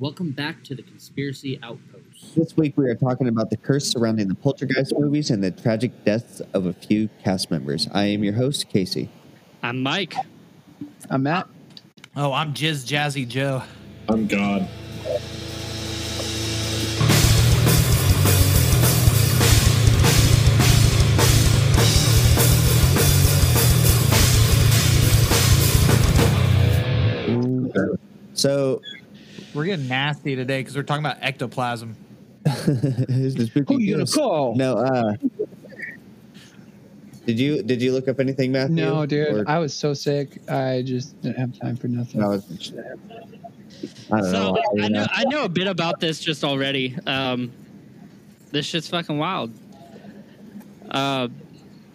Welcome back to the Conspiracy Outpost. This week we are talking about the curse surrounding the Poltergeist movies and the tragic deaths of a few cast members. I am your host, Casey. I'm Mike. I'm Matt. Oh, I'm Jizz Jazzy Joe. I'm God. So, We're getting nasty today because we're talking about ectoplasm. who's the Who you gonna call? No, uh, did you did you look up anything, Matthew? No, dude. Or- I was so sick. I just didn't have time for nothing. I was- I don't know. So why, you I know know. I know a bit about this just already. Um, this shit's fucking wild. Uh,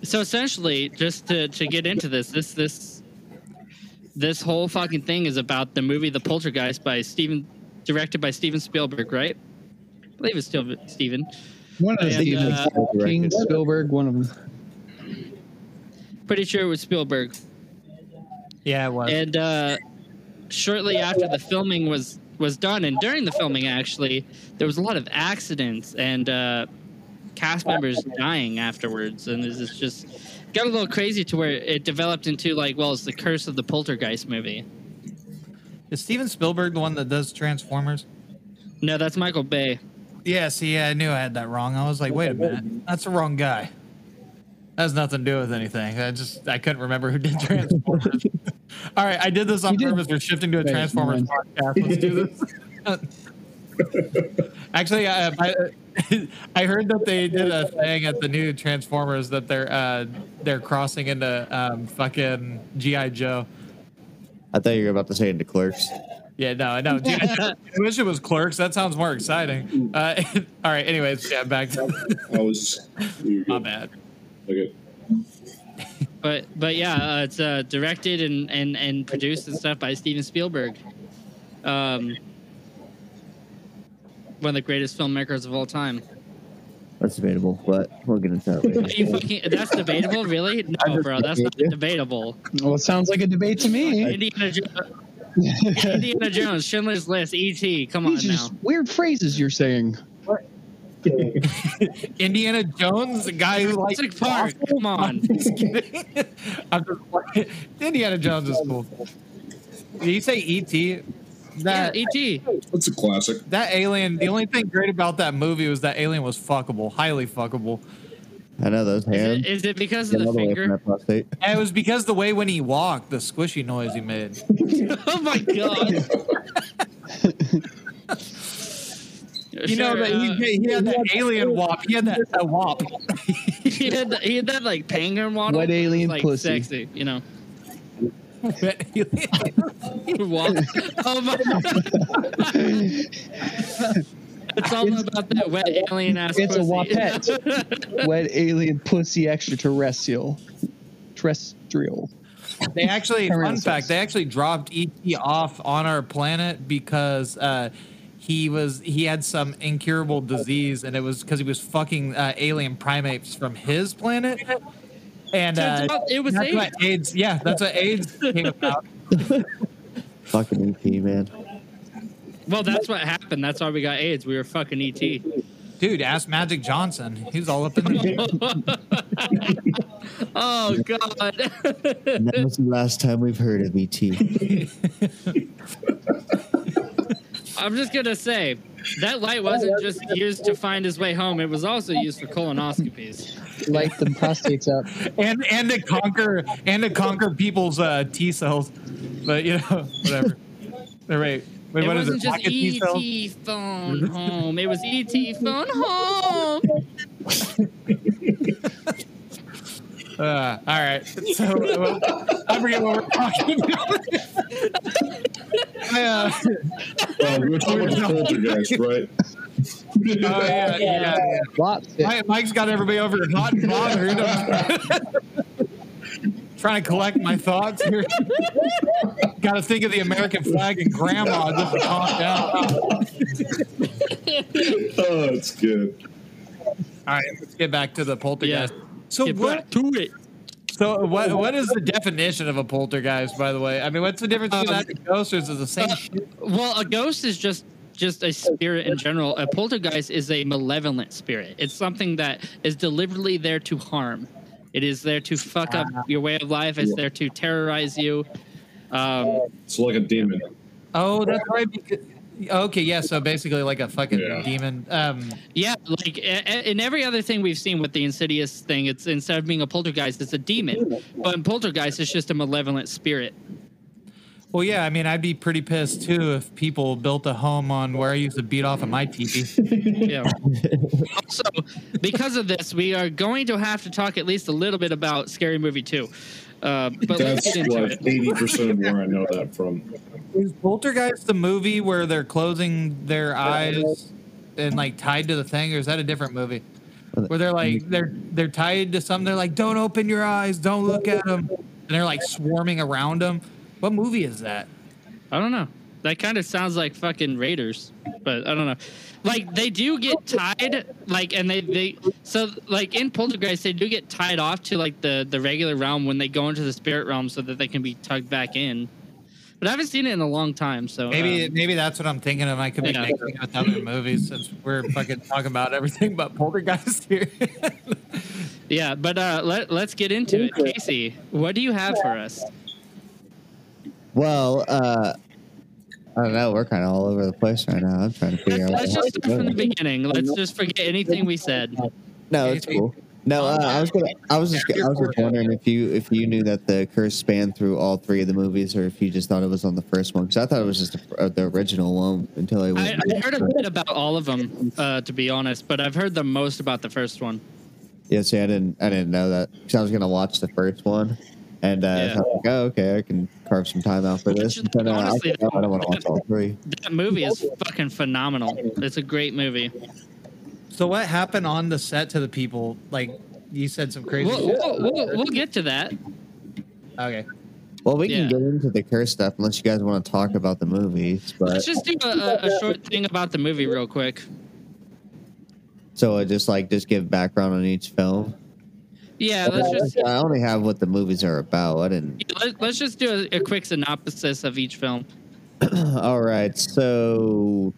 so essentially, just to to get into this, this this this whole fucking thing is about the movie The Poltergeist by Steven, directed by Steven Spielberg, right? I believe it's still Steven. One of the uh, King Spielberg, one of them. Pretty sure it was Spielberg. Yeah, it was. and uh, shortly after the filming was was done and during the filming actually there was a lot of accidents and uh, cast members dying afterwards and this is just got a little crazy to where it developed into like well it's the curse of the poltergeist movie Is Steven Spielberg the one that does Transformers? no that's michael bay Yeah, see, I knew I had that wrong. I was like, wait a minute, that's the wrong guy. That has nothing to do with anything. I just I couldn't remember who did Transformers. All right, I did this on You did- purpose. We're shifting to a Wait, Transformers podcast. Let's do this. Actually, I, I I heard that they did a thing at the new Transformers that they're uh, they're crossing into um, fucking GI Joe. I thought you were about to say into clerks. Yeah, no, no. G.I. I wish it was Clerks. That sounds more exciting. Uh, all right. Anyways, yeah, back to I was. You're my bad. Okay. but but yeah uh, it's uh, directed and, and and produced and stuff by steven spielberg um, one of the greatest filmmakers of all time That's debatable, but we'll get into that Are later. you fucking, that's debatable, really? No, bro, that's not debatable. Well, it sounds like a debate to me. Indiana, jo- Indiana Jones, Schindler's List, E.T. Come on These are now. just weird phrases you're saying. Indiana Jones, the guy who likes Jurassic Park, come on. I'm just kidding. I'm just playing. Indiana Jones is cool. Did you say E.T.? Yeah, That E.T. That's a classic. that alien. The only thing great about that movie was that alien was fuckable, highly fuckable. I know those Is hands. it, is it because Get of the all the way from finger? that prostate. It was because the way when he walked, the squishy noise he made. Oh my god. You know that uh, he, he had that alien wop. He had that, that wop. he had the, he had that like penguin waddle. Wet but was, alien like pussy. sexy, you know. Walk- oh my! it's all about that wet alien ass. It's a wapet. Wet alien pussy extraterrestrial. Terrestrial. They actually, fun fact, they actually dropped ET off on our planet because uh, he was he had some incurable disease, and it was because he was fucking uh, alien primates from his planet. And uh, Turns out it was that's AIDS. what AIDS. Yeah, that's what AIDS came about. Fucking ET, man. Well, that's what happened. That's why we got AIDS. We were fucking ET. Dude, ask Magic Johnson. He's all up in the. Game. Oh god. That was the last time we've heard of E ET. I'm just gonna say that light wasn't just used to find his way home. It was also used for colonoscopies. Light the prostates up. and and to conquer and to conquer people's uh, T cells, but you know whatever. All right. Wait, it what is wasn't it? just Pocket T cells? ET phone home. It was ET phone home. Uh, all right. So well, I forget what we're talking about. I, uh, Uh, we were talking about poltergeist, right? Oh yeah, yeah. yeah. Lots. Mike, Mike's got everybody over here hot and bothered. Trying to collect my thoughts here. got to think of the American flag and grandma just to calm down. Oh, it's good. All right, let's get back to the poltergeist. So Get what? back to it. So what? What is the definition of a poltergeist? By the way, I mean, what's the difference between Um, that and a ghost? Or is it the same uh. Well, a ghost is just just a spirit in general. A poltergeist is a malevolent spirit. It's something that is deliberately there to harm. It is there to fuck up your way of life. It's there to terrorize you. Um, It's like a demon. Oh, that's right. Because, okay, yeah. So basically, like a fucking Yeah. demon. Um, yeah, like a- a- in every other thing we've seen with the Insidious thing, it's instead of being a poltergeist, it's a demon. But in poltergeist, it's just a malevolent spirit. Well, yeah. I mean, I'd be pretty pissed too if people built a home on where I used to beat off of my teepee. Yeah. also, because of this, we are going to have to talk at least a little bit about Scary Movie 2. Uh, but let's That's get into like it. eighty percent of where I know that from. Is Poltergeist the movie where they're closing their eyes and like tied to the thing, or is that a different movie? Where they're like they're they're tied to something. They're like, "Don't open your eyes, don't look at them," and they're like swarming around them. What movie is that? I don't know. That kind of sounds like fucking Raiders, but I don't know. Like they do get tied, like, and they they so like in Poltergeist they do get tied off to like the the regular realm when they go into the spirit realm so that they can be tugged back in. But I haven't seen it in a long time, so Maybe um, maybe that's what I'm thinking of. I could be Yeah. mixing it with other movies since we're fucking talking about everything but Poltergeist here. yeah. But uh, let let's get into it, Casey. What do you have for us? Well, uh, I don't know. We're kind of all over the place right now. I'm trying to figure out. Let's just start from the beginning. Let's just forget anything we said. No, it's cool. No, uh, I was gonna. I was just. I was just wondering if you if you knew that the curse spanned through all three of the movies, or if you just thought it was on the first one. Because I thought it was just a, uh, the original one until I was. I, I heard a bit about all of them, uh, to be honest, but I've heard the most about the first one. Yeah, see, I didn't. I didn't know that because I was gonna watch the first one, and uh, Yeah. so I was like, oh, okay, I can carve some time out for this. Which, But, uh, I, honestly, I don't want to watch all three. That movie is fucking phenomenal. It's a great movie. so what happened on the set to the people? Like you said some crazy. We'll, shit. we'll, we'll, we'll get to that. Okay. Well, we can Yeah. get into the curse stuff unless you guys want to talk about the movies. But Let's just do a, a, a short thing about the movie real quick. so I just like just give background on each film. Yeah, let's just I only have what the movies are about. I didn't. yeah, let, let's just do a, a quick synopsis of each film. All right, so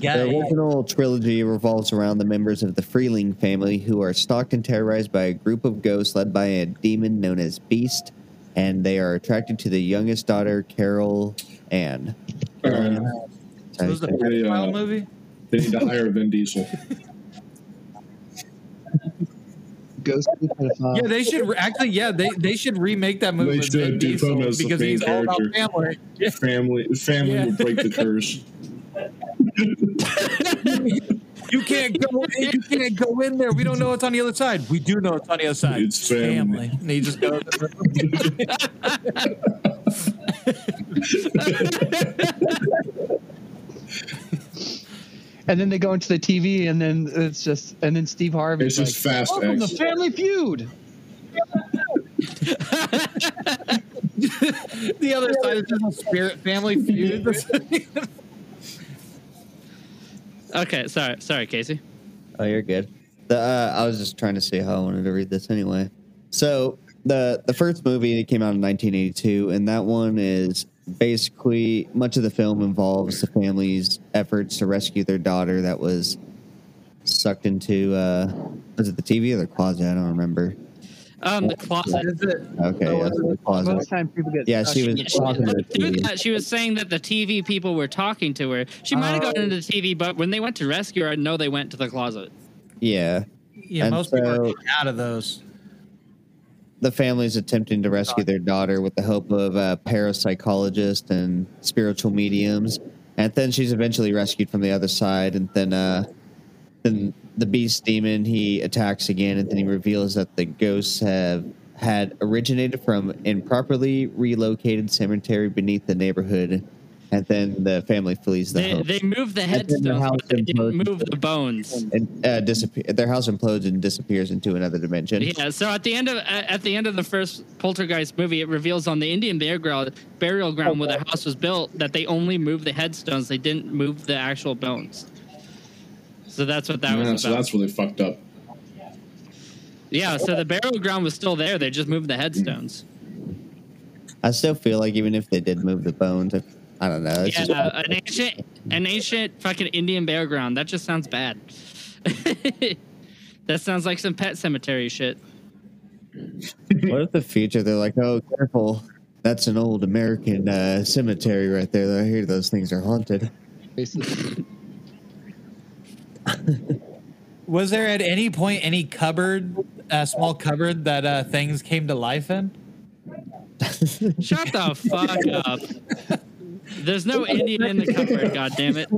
the original trilogy revolves around the members of the Freeling family who are stalked and terrorized by a group of ghosts led by a demon known as Beast, and they are attracted to the youngest daughter, Carol Ann. Uh, So was the Okay. Uh, movie? they need to hire Vin Diesel. Ghost of the pedophile. Yeah, they should actually. Yeah, they they should remake that movie They with should Vin do Diesel him as the because main he's all about character. family. Yeah. Family, family Yeah. will break the curse. You can't go. You can't go in there. We don't know what's on the other side. We do know what's on the other side. It's family. And he just goes. And then they go into the TV, and then it's just, and then Steve Harvey. It's just fast Welcome to Family Feud. the other side is just a spirit family feud. Okay, sorry, sorry, Casey. Oh, you're good. The uh, I was just trying to see how I wanted to read this anyway. So the the first movie it came out in 1982, and that one is basically much of the film involves the family's efforts to rescue their daughter that was sucked into uh, was it the TV or the closet? I don't remember. Um, the closet. Is it? Okay, yeah, the closet. Most times people get. Yeah, she was Yeah, she, talking to the through TV. that, she was saying that the TV people were talking to her. She might have gone into the TV, but when they went to rescue her, I know they went to the closet. Yeah, Yeah, And most people are out of those. The family's attempting to rescue their daughter with the help of a parapsychologist and spiritual mediums, and then she's eventually rescued from the other side. And then, uh, then the beast demon he attacks again, and then he reveals that the ghosts have had originated from improperly relocated cemetery beneath the neighborhood, and then the family flees the They, home. they moved the And then the house but they didn't implodes. move the bones. and uh, disappear. Their house implodes and disappears into another dimension. Yeah, so at the end of at at the end of the first Poltergeist movie, it reveals on the Indian burial ground, burial ground where the house was built that they only moved the headstones; they didn't move the actual bones. So that's what that Yeah, was so that's where they fucked up. yeah, so the burial ground was still there; they just moved the headstones. I still feel like even if they did move the bones, if, I don't know. It's yeah, just, uh, an ancient An ancient fucking Indian burial ground. That just sounds bad. that sounds like some pet cemetery shit. What if the future they're like, oh, careful, that's an old American uh, cemetery right there. I hear those things are haunted. Was there at any point any cupboard, a small cupboard that uh, things came to life in? Shut the fuck up. There's no Indian in the cupboard, God damn it.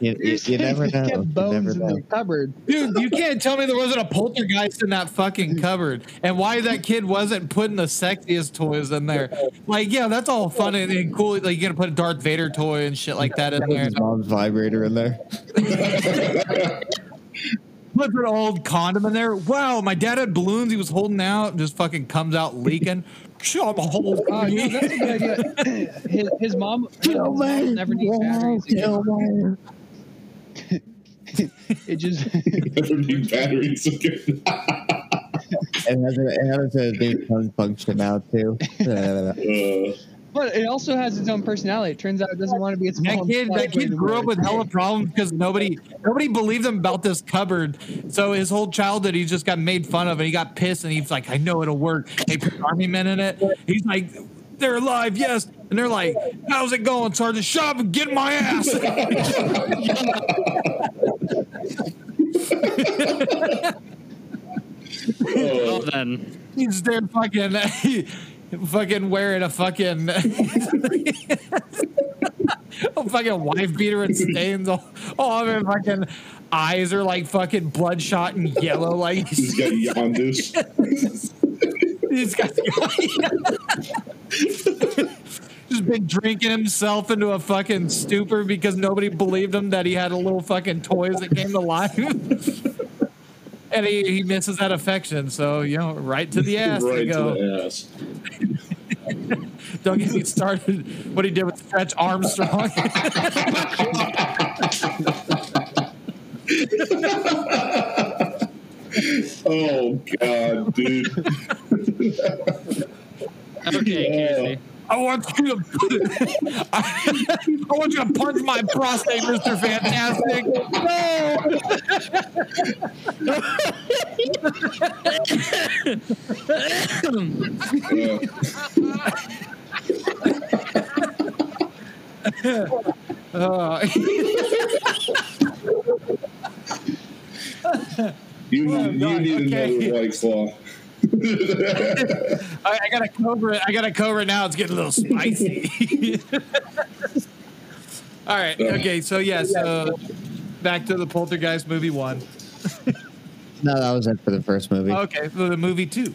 You, you, you never He know. You bones never in know. the cupboard. Dude, you can't tell me there wasn't a poltergeist in that fucking cupboard, and why that kid wasn't putting the sexiest toys in there. Like, yeah, that's all fun and, and cool. Like, you're gonna put a Darth Vader toy and shit like that in there. His mom's vibrator in there. Put an old condom in there. Wow, my dad had balloons he was holding out, and just fucking comes out leaking. Shut up. whole you know, that's a good idea. His, his mom, his mom never needs batteries. It just, it just Never need batteries again. It has a, it has a new tongue function now too. Uh, Uh, but it also has its own personality. It turns out it doesn't want to be its That kid, that kid grew up with hella problems because nobody, nobody believed him about this cupboard. So his whole childhood, he just got made fun of, and he got pissed, and he's like, "I know it'll work." They put army men in it. He's like, "They're alive, yes," and they're like, "How's it going, Sergeant? Shut up and get in my ass." Well then. he's there, fucking, fucking wearing a fucking. A fucking wife beater and stains all, all of his fucking eyes are like fucking bloodshot and yellow like he's got Yondish. He's got just been drinking himself into a fucking stupor because nobody believed him that he had a little fucking toys that came to life. And he, he misses that affection, so you know, right to the ass right they go. to the ass. Don't get me started. What he did with Stretch Armstrong. Oh god, dude. Okay, Casey. Uh, I want you to. I, want you to punch my prostate, Mister Fantastic. Uh, you need, Oh, you need okay. another white claw. I, I gotta cover it. I gotta cover it now. It's getting a little spicy. All right. Okay. So yeah. So back to the Poltergeist movie one. no, that was it for the first movie. Okay. So the movie two.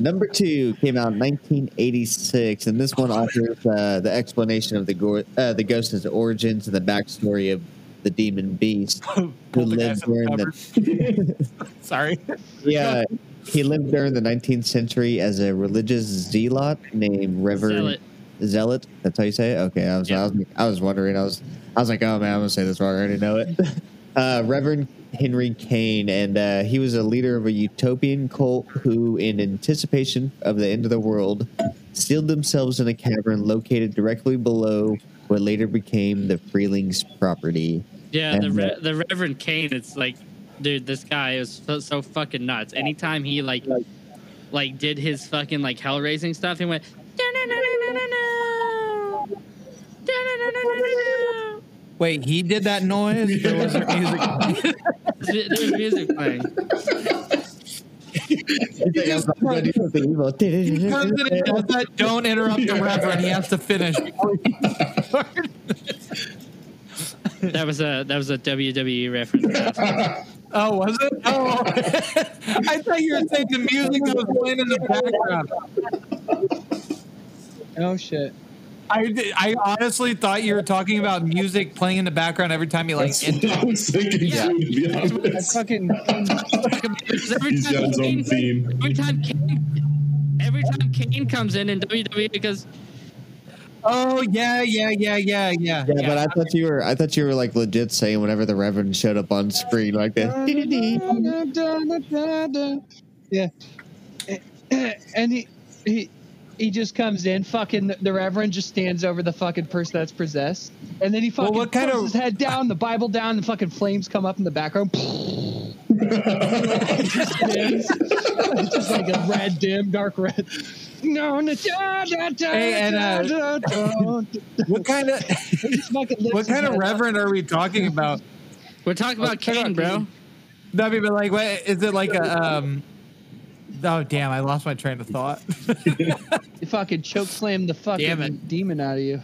Number two came out in 1986, and this one offers uh, the explanation of the go- uh, the ghost's origins and the backstory of the demon beast who lives in during the the. Sorry. yeah he lived during the 19th century as a religious zealot named Reverend Zealot. Zealot. That's how you say it. Okay, I was, I was I was wondering. I was I was like, oh man, I'm gonna say this wrong. I already know it. Uh, Reverend Henry Kane, and uh, he was a leader of a utopian cult who, in anticipation of the end of the world, sealed themselves in a cavern located directly below what later became the Freelings property. Yeah, the Re- the Reverend Kane. It's like, dude, this guy is so, so fucking nuts. Anytime he like, like did his fucking like hell raising stuff, he went. Wait, he did that noise. Or was there music? There's music playing. He's like, "I'm He comes in and does that, don't interrupt the reverend. He has to finish. That was a that was a WWE reference. Oh, was it? Oh, I thought you were saying the music that was playing in the background. Oh shit. I, I honestly thought you were talking about music playing in the background every time you like. That's what I was thinking Yeah. too, to be I honest. fucking every He's got time his own Kane, theme. every time Kane, every time Kane comes in in WWE because Oh yeah, yeah, yeah, yeah, yeah. Yeah, but I thought you were I thought you were like legit saying whenever the Reverend showed up on screen like that. yeah. And he he he just comes in, fucking the Reverend just stands over the fucking person that's possessed, and then he fucking what kind of- his head down, the Bible down, the fucking flames come up in the background. It just it's just like a red, dim, dark red. No, no, da, da, da, Hey, and, uh, da, da, da. What kind of He just fucking lifts what kind of reverend are we talking about? We're talking about talking Kane, bro. Kane. No, I mean, but like, what, is it like a um? Oh damn! I lost my train of thought. you fucking choke slam the fucking demon out of you.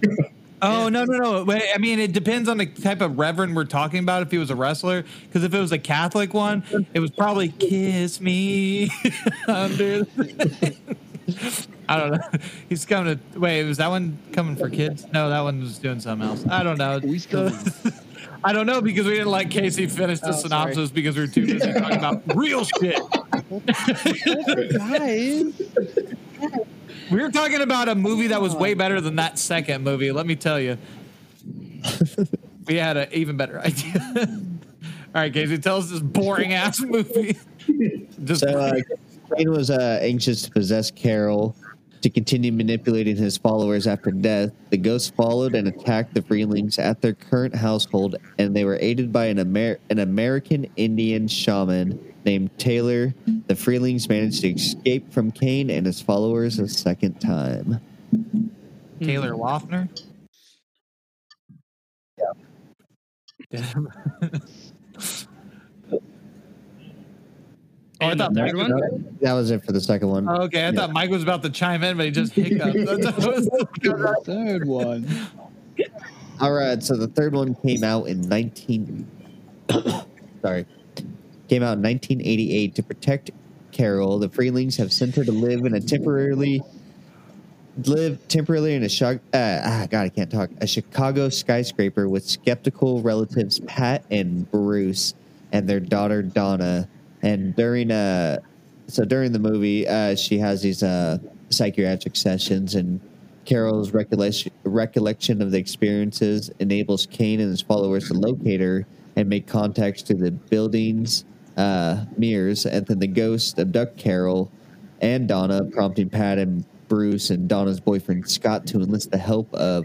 Oh no no no! Wait, I mean, it depends on the type of reverend we're talking about. If he was a wrestler, because if it was a Catholic one, it was probably "Kiss Me." under. I don't know. He's coming to wait. Was that one coming for kids? No, that one was doing something else. I don't know. He's coming. I don't know because we didn't let Casey finish the Oh, sorry. synopsis because we were too busy talking about real shit. Guys, We were talking about a movie that was way better than that second movie. Let me tell you. we had an even better idea. All right, Casey, tell us this boring ass movie. Just So uh, Kane was uh, anxious to possess Carol to continue manipulating his followers after death. The ghost followed and attacked the Freelings at their current household, and they were aided by an, Amer- an American Indian shaman named Taylor. The Freelings managed to escape from Kane and his followers a second time. Taylor hmm. Loeffner. Yeah. oh, I thought third one? That was it for the second one. Oh, okay, I thought Mike was about to chime in, but he just hiccuped. the third one. All right, so the third one came out in 19 Sorry. Came out in 1988 to protect Carol. The Freelings have sent her to live in a temporarily live temporarily in a Chi- uh, ah god I can't talk a Chicago skyscraper with skeptical relatives Pat and Bruce and their daughter Donna. And during uh so during the movie uh she has these uh psychiatric sessions and Carol's recollection recollection of the experiences enables Kane and his followers to locate her and make contacts to the buildings uh, mirrors, and then the ghost abduct Carol and Donna, prompting Pat and Bruce and Donna's boyfriend Scott to enlist the help of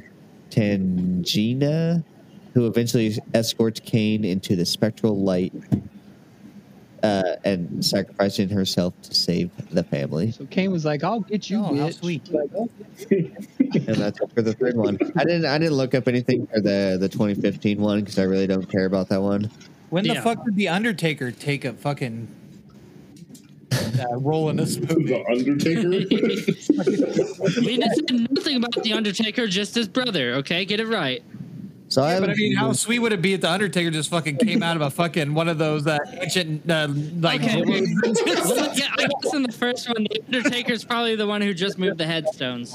Tangina, who eventually escorts Kane into the spectral light uh, and sacrificing herself to save the family. So Kane was like, "I'll get you, Oh, how bitch." sweet. and that's it for the third one. I didn't I didn't look up anything for the the 2015 one because I really don't care about that one. When the Yeah. fuck did the Undertaker take a fucking uh, role in this movie? The Undertaker. I mean, it said nothing about the Undertaker, just his brother. Okay, get it right. So I Yeah, have but I mean, how sweet would it be if the Undertaker just fucking came out of a fucking one of those uh, ancient uh, like? Okay, well, well, yeah, I guess in the first one, the Undertaker's probably the one who just moved the headstones.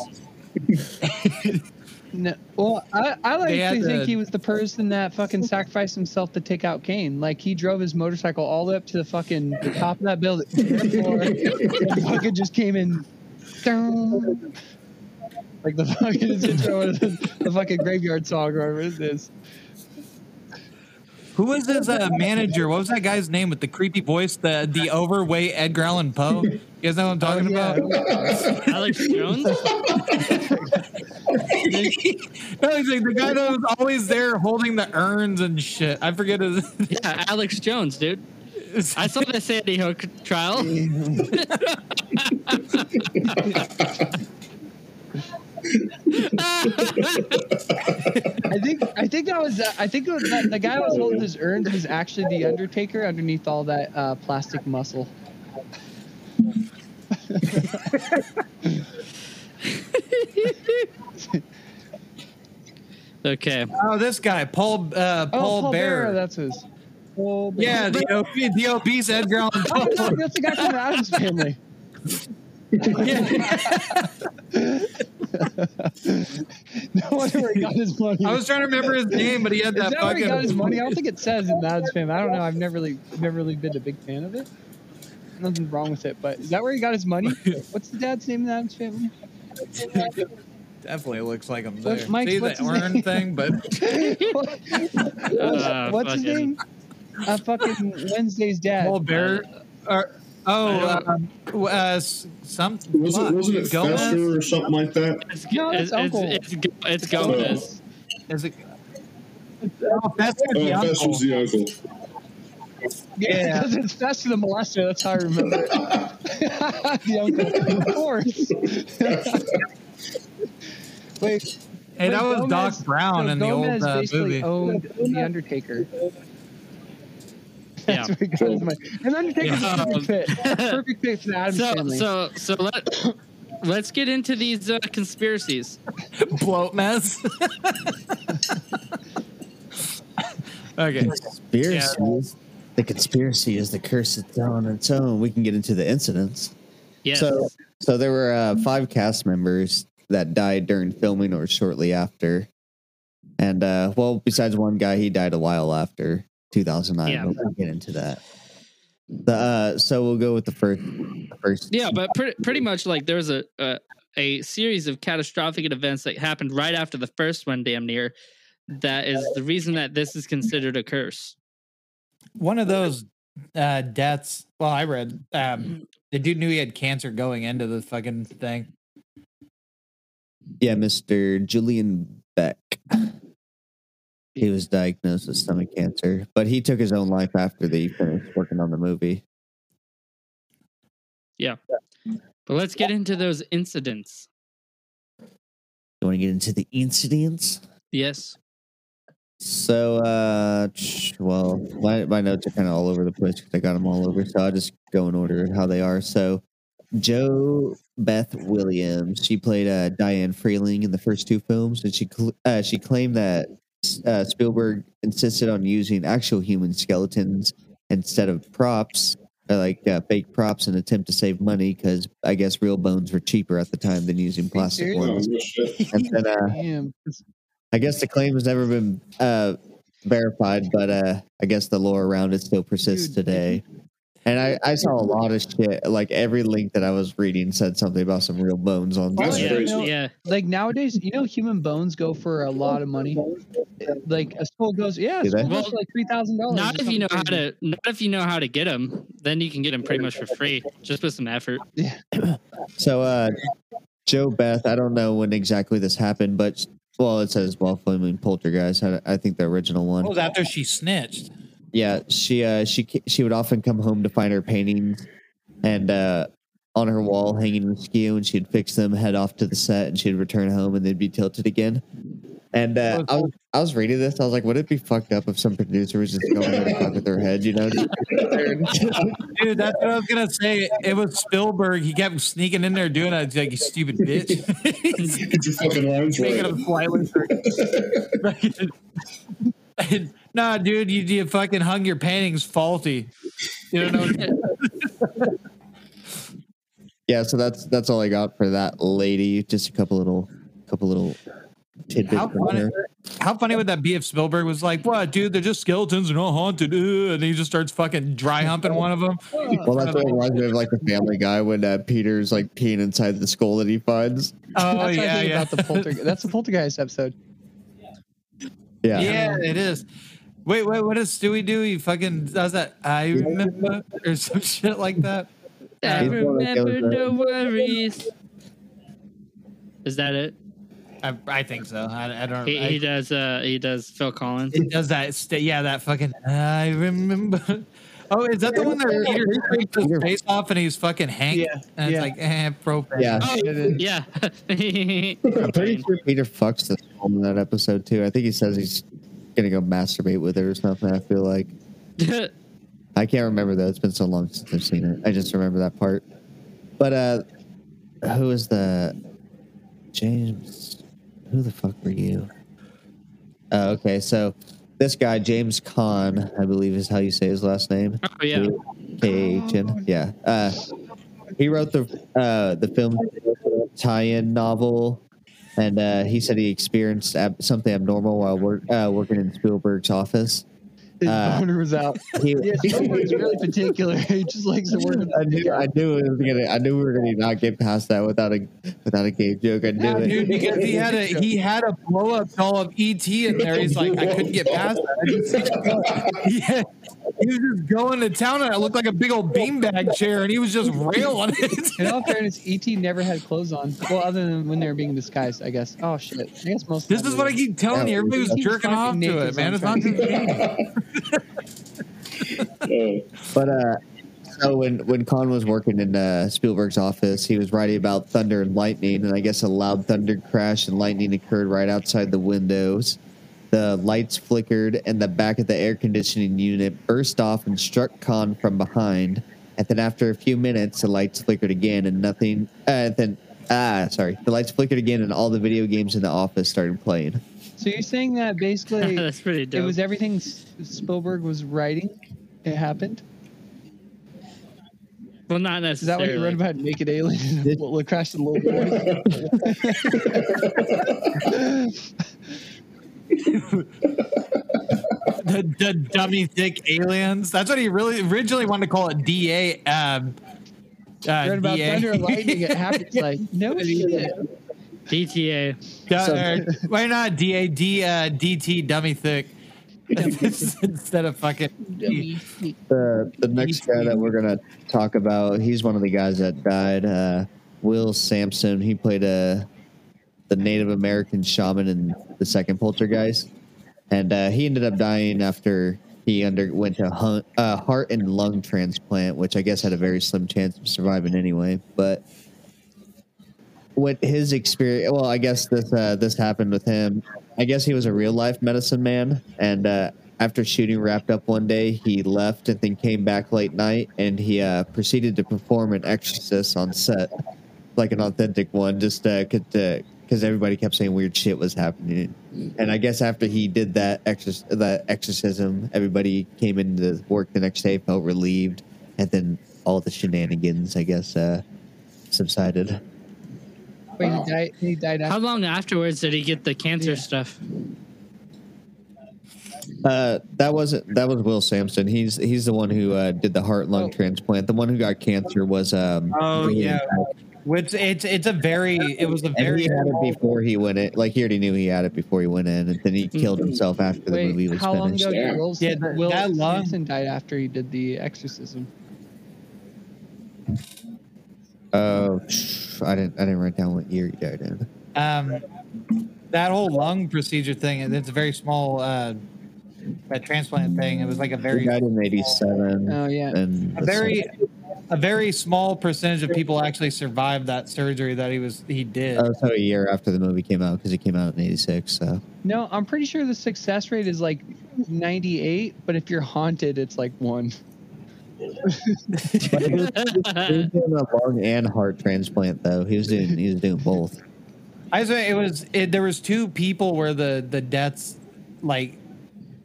No, well, I, I like They to had think the- he was the person that fucking sacrificed himself to take out Kane. Like he drove his motorcycle all the way up to the fucking the top of that building, floor, and fucking just came in. Down, like the fucking intro of the, the fucking graveyard song or whatever it is. Who was his uh, manager? What was that guy's name with the creepy voice? The the overweight Edgar Allan Poe. You guys know what I'm talking Oh, yeah. about? Alex Jones? no, he's like the guy that was always there holding the urns and shit. I forget his. Yeah, Alex Jones, dude. I saw the Sandy Hook trial. I think I think that was uh, I think it was that, the guy who was holding his urns was actually the Undertaker underneath all that uh, plastic muscle. Okay. oh, this guy, Paul uh, Oh, Paul, Bear. Bearer, that's his. Paul Bearer. yeah, the, ob- the obese Edgar Allan Oh, Poe. no, that's the guy from the Addams family. no wonder where he got his money. I was trying to remember his name, but he had Is that that where he got his money? I don't think it says in the Addams family. I don't know. I've never really, never really been a big fan of it. Nothing wrong with it, but is that where he got his money? What's the dad's name in the Addams family? Definitely looks like him What- there. Mike, See what's the urn thing, but what's Uh, what's his fucking- name? Uh, fucking Wednesday's dad. Paul Bear. Or, Oh, um, uh, s- some Was it wasn't it Gomez? Fester or something like that? It's, No, it's, it's it's, Uncle. it's, Go- it's Gomez. Is it? Oh, Fester's Oh, the Fester's uncle. the uncle. Yeah, because it's faster than molester. That's how I remember it. the uncle, of course. Wait, Hey, that was Gomez- Doc Brown so in the Gomez old uh, basically movie. owned the Undertaker. Yeah. That's where he got his money. And Undertaker's Yeah. a perfect fit. Perfect fit for the Addams So family. so so let let's get into these uh, conspiracies. bloat mess. okay. Conspiracy. is- The conspiracy is the curse that's on its own. We can get into the incidents. Yeah. So, so there were uh, five cast members that died during filming or shortly after, and uh, well, besides one guy, he died a while after 2009. Yeah. But we'll get into that. The uh, so we'll go with the first. the First, Yeah, but pretty, pretty much like there was a, a a series of catastrophic events that happened right after the first one, damn near. That is the reason that this is considered a curse. One of those uh, deaths. Well, I read um, the dude knew he had cancer going into the fucking thing. yeah, Mr. Julian Beck. He was diagnosed with stomach cancer, but he took his own life after they finished working on the movie. Yeah. But let's get into those incidents. You want to get into the incidents? Yes. So, uh, well, my, my notes are kind of all over the place because I got them all over. So I'll just go in order how they are. So, Joe Beth Williams, she played uh, Diane Freeling in the first two films, and she cl- uh, she claimed that uh, Spielberg insisted on using actual human skeletons instead of props, uh, like uh, fake props, in an attempt to save money because I guess real bones were cheaper at the time than using plastic? Oh, ones. And then, uh, Damn. I guess the claim has never been uh, verified, but uh, I guess the lore around it still persists Dude, today. And I, I saw a lot of shit. Like every link that I was reading said something about some real bones on That's there. yeah, crazy. yeah. Like nowadays, you know, human bones go for a lot of money. Like a skull goes, yeah, a skull goes Well, for like three thousand dollars. Not if you know how to. Not if you know how to get them. Then you can get them pretty much for free, just with some effort. So, uh, JoBeth, I don't know when exactly this happened, but well, it says while filming Poltergeist. I, I think the original one. Was after she snitched? Yeah, she uh she she would often come home to find her paintings and uh on her wall hanging askew and she'd fix them, head off to the set and she'd return home and they'd be tilted again. And uh, I was I was reading this, I was like, would it be fucked up if some producer was just going there to fuck with their head, you know? Dude, that's what I was gonna say. It was Spielberg. He kept sneaking in there doing that. He's like, you stupid bitch. Get your fucking lines Making right. him slightly. nah, dude, you, you fucking hung your paintings faulty. You don't know. yeah, so that's that's all I got for that lady. Just a couple little couple little tidbits. How funny, how funny would that be if Spielberg was like, "What, dude? They're just skeletons. They're not haunted," uh," and he just starts fucking dry humping one of them. Well, that's what reminds me of like the Family Guy when uh, Peter's like peeing inside the skull that he finds. Oh That's yeah, what I think yeah. about the poltergeist. That's the poltergeist episode. Yeah. yeah, it is. Wait, wait, what does Stewie do? He fucking does that. I remember or some shit like that. I He's one of those remember no worries. Is that it? I, I think so. I, I don't. He, I, he does. Uh, he does. Phil Collins. it does that. St- yeah, that fucking. I remember. Oh, is that the one that Peter scrapes his face off and he's fucking Hank? Yeah, And it's yeah. like, eh, propane. Yeah. Oh, yeah. I'm pretty sure Peter fucks this skull in that episode too. I think he says he's gonna go masturbate with her or something. I feel like I can't remember though. It's been so long since I've seen it. I just remember that part. But uh, who is the James? Who the fuck were you? Uh, okay, so this guy James Kahn, I believe is how you say his last name. oh yeah. K H N. Yeah. Uh, he wrote the uh, the film tie-in novel, and uh, he said he experienced ab- something abnormal while work, uh, working in Spielberg's office. His Uh, boner was out. He, Yeah, Spielberg's really particular. He just likes the word. I knew, I knew it was gonna. I knew we were gonna not get past that without a without a game joke. I knew Yeah, it. dude, because he had a he had a blow up doll of ET in there. He's like, I couldn't get past that. Yeah, he was just going to town and it looked like a big old beanbag chair and he was just railing it. In all fairness, ET never had clothes on. Well, other than when they were being disguised, I guess. Oh shit! I guess most. This is what I keep telling you. Everybody was jerking off to it, man. It's not too just Uh, But uh, so when when Kahn was working in uh, Spielberg's office, he was writing about thunder and lightning, and I guess a loud thunder crash and lightning occurred right outside the windows. The lights flickered, and the back of the air conditioning unit burst off and struck Kahn from behind. And then, after a few minutes, the lights flickered again, and nothing. Uh, then, ah, sorry, the lights flickered again, and all the video games in the office started playing. So you're saying that basically That's pretty it was everything S- Spielberg was writing. It happened. well, not necessarily. Is that what you read about naked alien? Did- What crashed the little boys? the, the dummy thick aliens. That's what he really originally wanted to call it. Da. Um, uh, read about DA. thunder and lightning. It happens like no shit. DTA. Yeah, So- or why not D A D uh, DT dummy thick instead of fucking the the next guy that we're gonna talk about, he's one of the guys that died. Uh, Will Sampson. He played a the Native American shaman in the second Poltergeist, and uh, he ended up dying after he underwent a hun- uh, heart and lung transplant, which I guess had a very slim chance of surviving anyway. But what his experience, well, I guess this uh, this happened with him. I guess he was a real life medicine man, and uh, after shooting wrapped up one day, he left and then came back late night, and he uh, proceeded to perform an exorcist on set, like an authentic one, just because everybody kept saying weird shit was happening. And I guess after he did that exorc- that exorcism, everybody came into work the next day, felt relieved, and then all the shenanigans, I guess, uh, subsided. Wait, he died. He died How long afterwards did he get the cancer stuff? Uh, that wasn't that was Will Sampson. He's he's the one who uh, did the heart lung Oh. transplant. The one who got cancer was um. Oh, yeah. Peck. Which it's it's a very it was a And very he had it before he went in. Like he already knew he had it before he went in, and then he killed himself after the Wait, movie was how long finished. ago Yeah. did Will, Yeah, that- Will that long- Sampson died after he did the exorcism? Oh, I didn't I didn't write down what year he died in. um that whole lung procedure thing and it's a very small uh that transplant thing it was like a very. He very died in '87, Oh yeah. and a very a very small percentage of people actually survived that surgery that he was he did Oh, so a year after the movie came out because it came out in '86. So No, I'm pretty sure the success rate is like 98, but if you're haunted, it's like one. He was, he was doing a lung and heart transplant though. He was doing he was doing both. I was it was it, there was two people where the the deaths like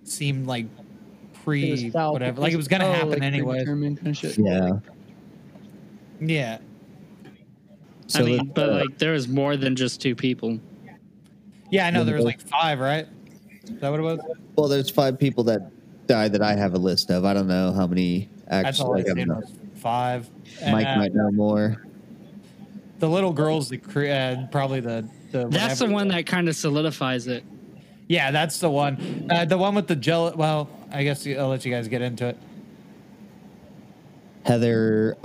seemed like It pre whatever like it was gonna oh, happen like anyway kind of. Yeah. Yeah So I mean, the- but like there was more than just two people. yeah I know there was like five right is that what it was well, there's five people that died that I have a list of. I don't know how many that's all I actually. Like, was five Mike And, uh, might know more. the little girls the uh, probably the the That's the one that kind of solidifies it. yeah that's the one uh, the one with the gel well I guess I'll let you guys get into it Heather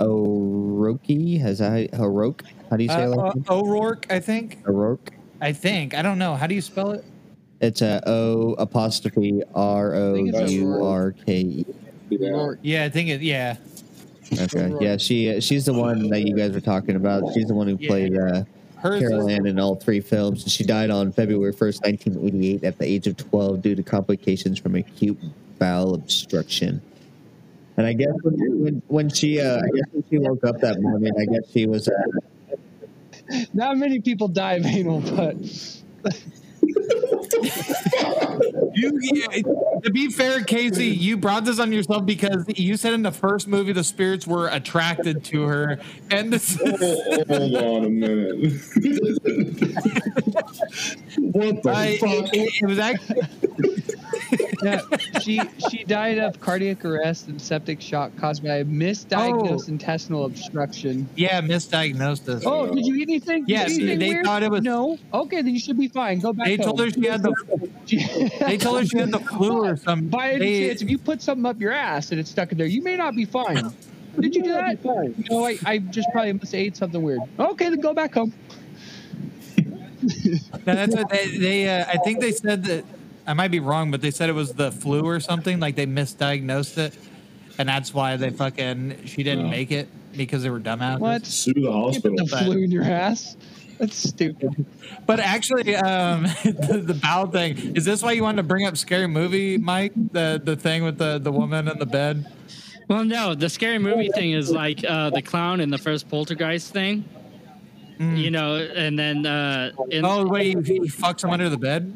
O'Rourke. Has I? How do you say uh, it? uh. O'Rourke I think O'Rourke. I think I don't know how do you spell it It's a O apostrophe R O U R K E. Yeah. I think it yeah Okay. Yeah, she she's the one that you guys were talking about. She's the one who Yeah. played uh, hers Carol Ann in all three films. She died on February 1st, 1988, at the age of 12 due to complications from acute bowel obstruction. And I guess when, when, when she, uh, I guess when she woke up that morning, I guess she was, uh, Not many people die of anal, but You, to be fair, Casey, you brought this on yourself because you said in the first movie the spirits were attracted to her, and this Hold, hold on a minute. what the I, fuck? it, it was actually Yeah, she she died of cardiac arrest and septic shock caused by a misdiagnosed Oh. intestinal obstruction. Yeah, misdiagnosed us. Oh, did you eat anything? Yes, anything they weird? thought it was- No. Okay, then you should be fine. Go back. They told her she had the. They told her she had the flu or something. By any They- chance, if you put something up your ass and it's stuck in there, you may not be fine. Did you do that? No, I, I just probably must have ate something weird. Okay, then go back home. No, that's what they. they uh, I think they said that. I might be wrong, but they said it was the flu or something. Like they misdiagnosed it, and that's why they fucking she didn't Oh. make it because they were dumbasses. What? Sue the You put hospital. the flu in your ass? That's stupid. But actually, um, the, the bowel thing is this why you wanted to bring up scary movie, Mike? The the thing with the the woman in the bed. Well, no, the scary movie thing is like uh, the clown in the first Poltergeist thing, Mm. you know, and then uh, in, Oh wait, he, he fucks him under the bed.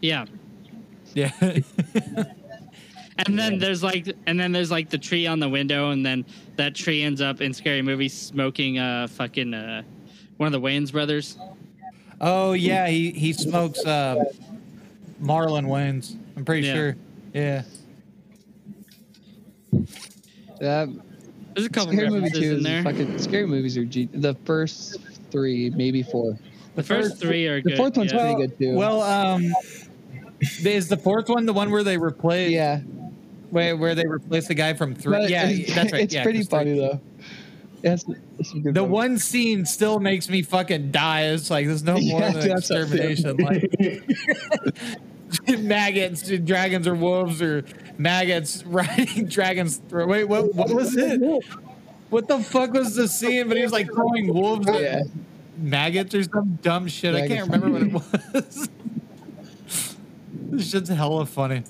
yeah, Yeah. and then there's like, and then there's like the tree on the window, and then that tree ends up in scary movie smoking uh fucking uh one of the Wayans brothers. oh yeah, he he smokes uh, Marlon Wayans. I'm pretty Yeah. sure. Yeah. That There's a couple scary movie references two in there. fucking scary movies are G- the first three, maybe four. The first three are The good. fourth one's yeah. pretty good too. Well, um, is the fourth one the one where they replace? yeah, Where where they replace the guy from three? but yeah, it's, that's right. It's yeah, pretty funny though. It's good The ones. one scene still makes me fucking die. It's like there's no more Yeah, than that's what I feel. extermination. Like maggots, dragons or wolves or maggots riding dragons through. Wait, what? What was it? What the fuck was the scene? But he was like throwing wolves at Yeah. maggots or some dumb shit. I can't remember what it was. This shit's hella funny.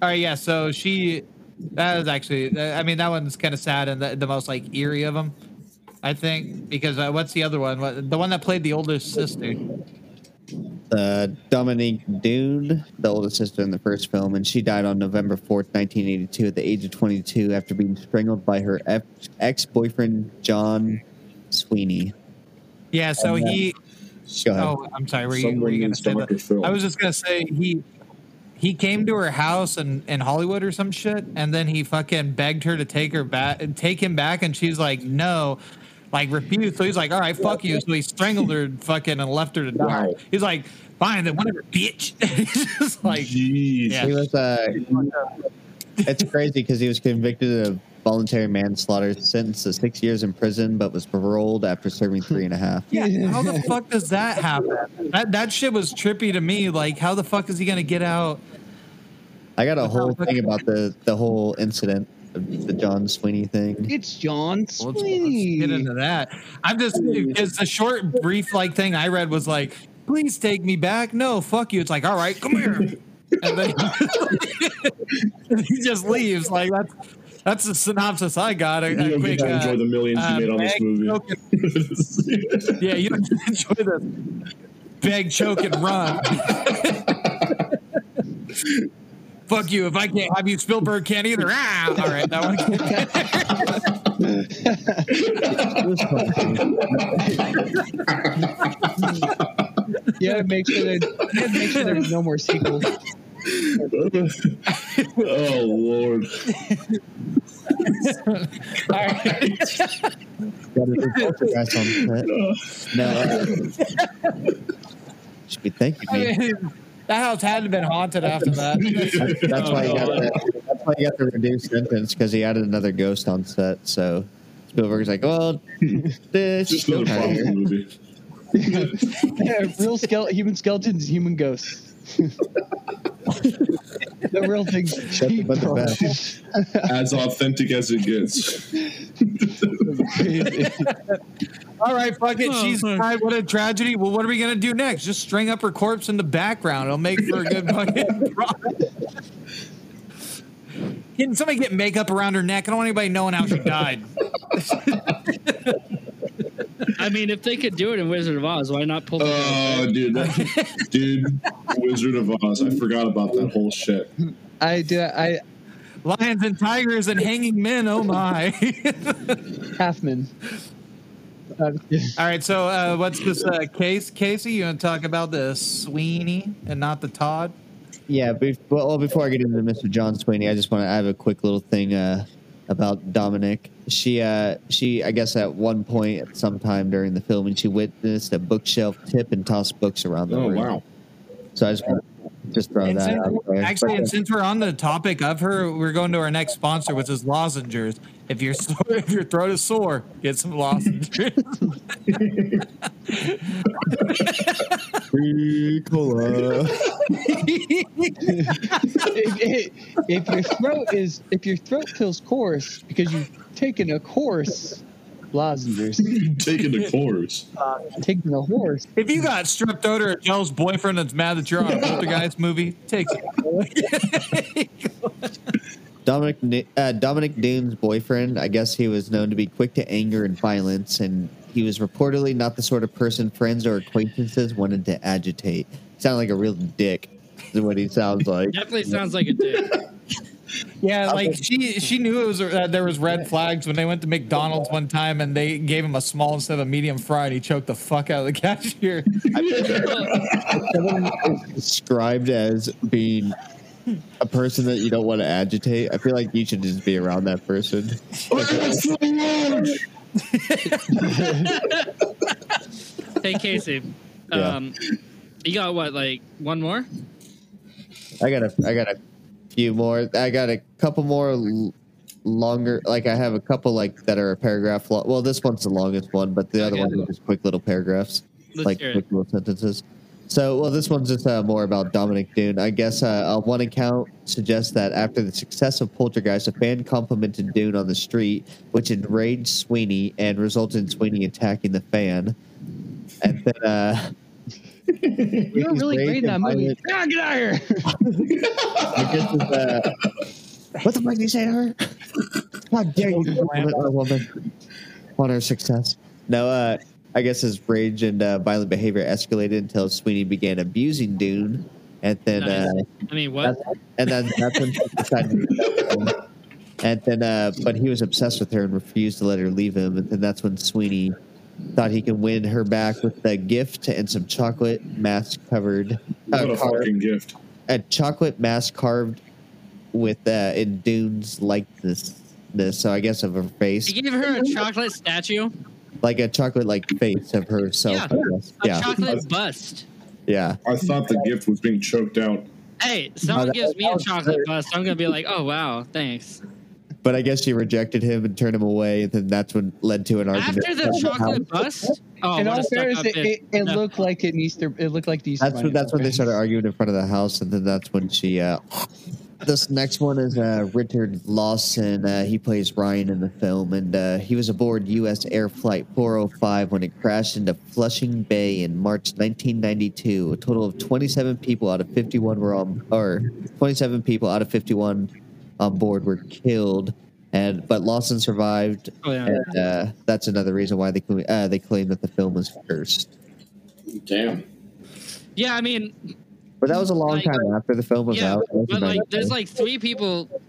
All right, yeah. So she, that is actually, I mean, that one's kind of sad and the, the most like eerie of them, I think. Because uh, what's the other one? What, the one that played the oldest sister. Uh, Dominique Dunne, the oldest sister in the first film, and she died on November 4th, 1982, at the age of 22 after being strangled by her ex boyfriend, John Sweeney. Yeah. So he. Go ahead. Oh, I'm sorry. Were you, were you gonna say that? make a film. I was just gonna say he he came to her house in, in Hollywood or some shit, and then he fucking begged her to take her back, take him back, and she's like, no, like refused. So he's like, all right, fuck you. So he strangled her, fucking, and left her to die. Wow. He's like, fine, then whatever, bitch. he's just like, Jeez. Yeah. He was, uh, it's crazy because he was convicted of voluntary manslaughter, sentenced to six years in prison, but was paroled after serving three and a half. yeah, how the fuck does that happen? That that shit was trippy to me. Like, how the fuck is he gonna get out? I got a whole thing about the, the whole incident the John Sweeney thing. It's John Let's, let's Sweeney. get into that. I'm just because the short, brief like thing I read was like, "Please take me back." No, fuck you. It's like, all right, come here, and then he just leaves. Like that's that's the synopsis I got. A, You a don't quick, get to uh, enjoy the millions uh, you made on this movie. choking- yeah, you don't get to enjoy the beg, choke, and run. Fuck you! If I can't have you, Spielberg can't either. Ah, all right, that one. You gotta make sure that make sure there's no more sequels. Oh Lord! All right. Got a new on set. No, uh, should be thanking I me. mean, that house had to have been haunted after that. That's, that's why he got the, that's why he got the reduced sentence because he added another ghost on set. So Spielberg's like, well, this Just another out problem movie. Yeah, real skele- human skeletons, human ghosts. the real thing's Shut the cheap, butt bro. best. As authentic as it gets. All right, fuck it. Oh, She's died. What a tragedy. Well, what are we gonna do next? Just string up her corpse in the background. It'll make for a good fucking. Can somebody get makeup around her neck? I don't want anybody knowing how she died. I mean, if they could do it in Wizard of Oz, why not pull? the Oh, dude, that, dude, Wizard of Oz. I forgot about that whole shit. I do. I Lions and tigers and hanging men. Oh my! Halfman. Uh, All right, so uh, what's this uh, case, Casey? You want to talk about the Sweeney and not the Todd? yeah. Be- well, before I get into Mr. John Sweeney, I just want to. I have a quick little thing uh, about Dominic. She, uh, she, I guess, at one point, at some time during the film, and she witnessed a bookshelf tip and toss books around the Oh room. wow. So I just just throw And that since- out there. actually, But, and since we're on the topic of her, we're going to our next sponsor, which is Lozengers. If your so- if your throat is sore, get some Lozengers. Free cola. if, if your throat is if your throat feels coarse because you've taken a course, Lozengers, Taking the course. taking the horse. if you got strep throat or a jealous boyfriend that's mad that you're on a poltergeist movie, take it. Dominic uh, Dominic Dunne's boyfriend, I guess he was known to be quick to anger and violence, and he was reportedly not the sort of person friends or acquaintances wanted to agitate. He sounded like a real dick, is what he sounds like. Definitely sounds like a dick. Yeah, like she she knew it was uh, there was red flags when they went to McDonald's one time and they gave him a small instead of a medium fry and he choked the fuck out of the cashier. Someone is described as being a person that you don't want to agitate. I feel like you should just be around that person. Hey Casey, Yeah. um, you got what? Like one more? I got a, I got a few more. I got a couple more l- longer. Like I have a couple like that are a paragraph long. Well, this one's the longest one, but the other Okay. ones are just quick little paragraphs, Let's like quick little sentences. So, well, this one's just uh, more about Dominic Dunne. I guess uh, one account suggests that after the success of Poltergeist, a fan complimented Dunne on the street, which enraged Sweeney and resulted in Sweeney attacking the fan. And then, uh, You were really great in that movie. Ah, get out of here! I guess it's, uh, what the fuck did you say to her? How dare you compliment a woman on her success? No, uh, I guess his rage and uh, violent behavior escalated until Sweeney began abusing Dunne, and then uh, I mean, what? that's, and then that's when she decided to. And then, uh, but he was obsessed with her and refused to let her leave him. And then that's when Sweeney thought he could win her back with a gift and some chocolate mask covered, What uh, a carved, fucking gift. a chocolate mask carved with uh, in Dunne's likeness. This, so I guess of her face, You gave her a chocolate statue, like a chocolate like face of herself. Yeah. I guess. a Yeah, chocolate bust. yeah. I thought the gift was being choked out. Hey, someone that- gives me a chocolate very- bust. I'm gonna be like, oh wow, thanks. But I guess she rejected him and turned him away, and then that's what led to an argument. After the chocolate how- bust, oh, In what all a stuck fairness, up it, it, it No. looked like an Easter. It looked like the Easter. That's when that's when they started arguing in front of the house, and then that's when she. Uh, this next one is uh, Richard Lawson. Uh, he plays Ryan in the film, and uh, he was aboard U.S. Air Flight 405 when it crashed into Flushing Bay in March 1992. A total of 27 people out of 51 were on, or 27 people out of 51 on board were killed, and but Lawson survived, Oh yeah. and uh, that's another reason why they uh, they claim that the film was cursed. Damn. Yeah, I mean, But that was a long Like- time after the film was yeah, out. That but like, about- there's like three people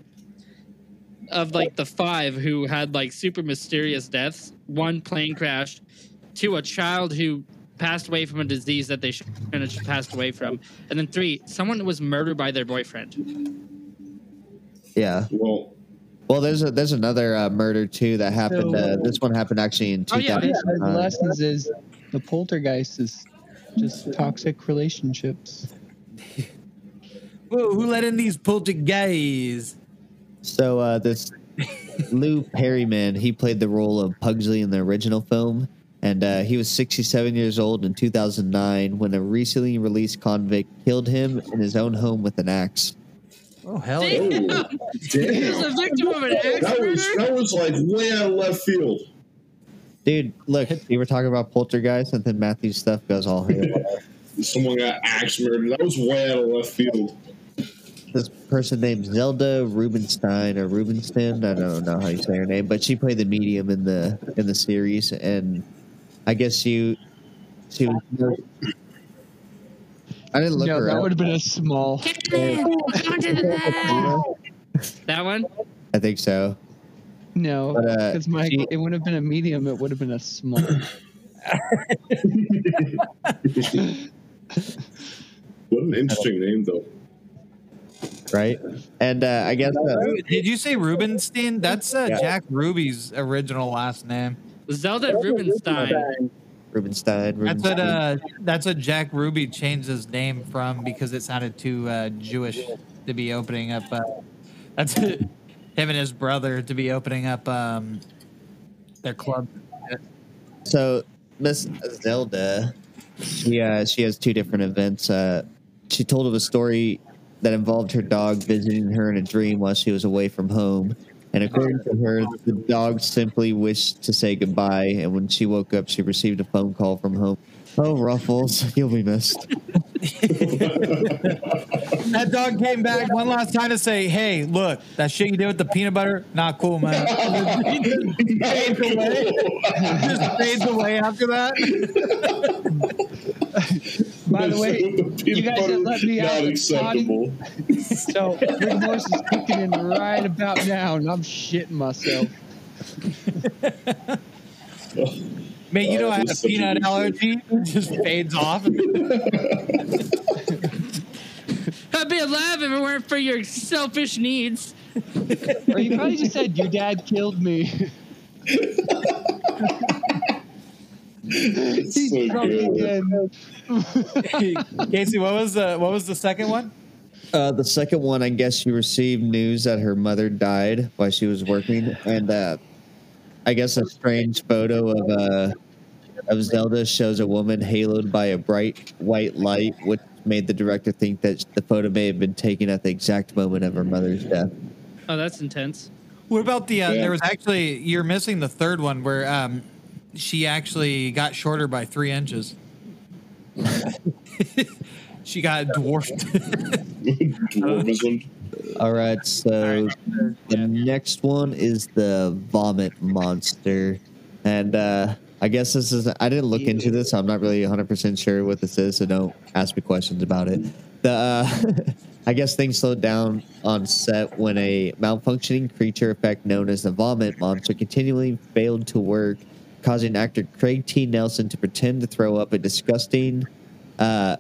of like the five who had like super mysterious deaths. One plane crash, two a child who passed away from a disease that they shouldn't have passed away from, and then three someone was murdered by their boyfriend. Yeah. Well, Well, there's a, there's another uh, murder too that happened. So- uh, this one happened actually in Oh, 2000. Yeah, the lessons is the poltergeist is just toxic relationships. Whoa, who let in these poltergeists? So uh, this Lou Perryman, he played the role of Pugsley in the original film, and uh, he was 67 years old in 2009 when a recently released convict killed him in his own home with an axe. Oh hell yeah! oh, He was a victim of an axe That was murder. that was like way out of left field. Dude, look, you were talking about poltergeist, and then Matthew's stuff goes all here. Someone got axe murdered. That was way out of left field. this person named Zelda Rubenstein or Rubenstein. I don't know how you say her name, but she played the medium in the in the series, and I guess she she was. I didn't look no, her that up. would have been a small. That one. I think so. No, But, uh, because my she- it wouldn't have been a medium. It would have been a small. What an interesting name, though. right? And uh, I guess uh, Did you say Rubenstein? That's uh, Yeah. Jack Ruby's original last name. Zelda Rubinstein. Rubenstein. That's what uh, that's what Jack Ruby changed his name from because it sounded too uh, Jewish to be opening up. Uh, that's him and his brother to be opening up um, their club. So Miss Zelda, she uh, she has two different events. Uh, she told of a story that involved her dog visiting her in a dream while she was away from home. And according to her, the dog simply wished to say goodbye. And when she woke up, she received a phone call from home. Oh, Ruffles, you'll be missed. That dog came back one last time to say, "Hey, look, that shit you did with the peanut butter, not cool, man." fades away. Just fades away after that. By the way, you guys butter, have let me out not acceptable. so Big Horse is kicking in right about now, and I'm shitting myself. Man, you know I had a that's such a peanut allergy. It just fades off. I'd be alive if it weren't for your selfish needs. Or you probably just said your dad killed me. He's so drunk again. Casey, what was the what was the second one? Uh, the second one, I guess she received news that her mother died while she was working, and uh, I guess a strange photo of uh, of Zelda shows a woman haloed by a bright white light, which made the director think that the photo may have been taken at the exact moment of her mother's death. Oh, that's intense. What about the? Uh, Yeah. There was actually you're missing the third one where um, she actually got shorter by three inches. she got dwarfed. Dwarfism. All right, so the next one is the vomit monster, and uh, I guess this is I didn't look into this, so I'm not really 100 percent sure what this is, so don't ask me questions about it. The uh, I guess things slowed down on set when a malfunctioning creature effect known as the vomit monster continually failed to work, causing actor Craig T. Nelson to pretend to throw up a disgusting uh,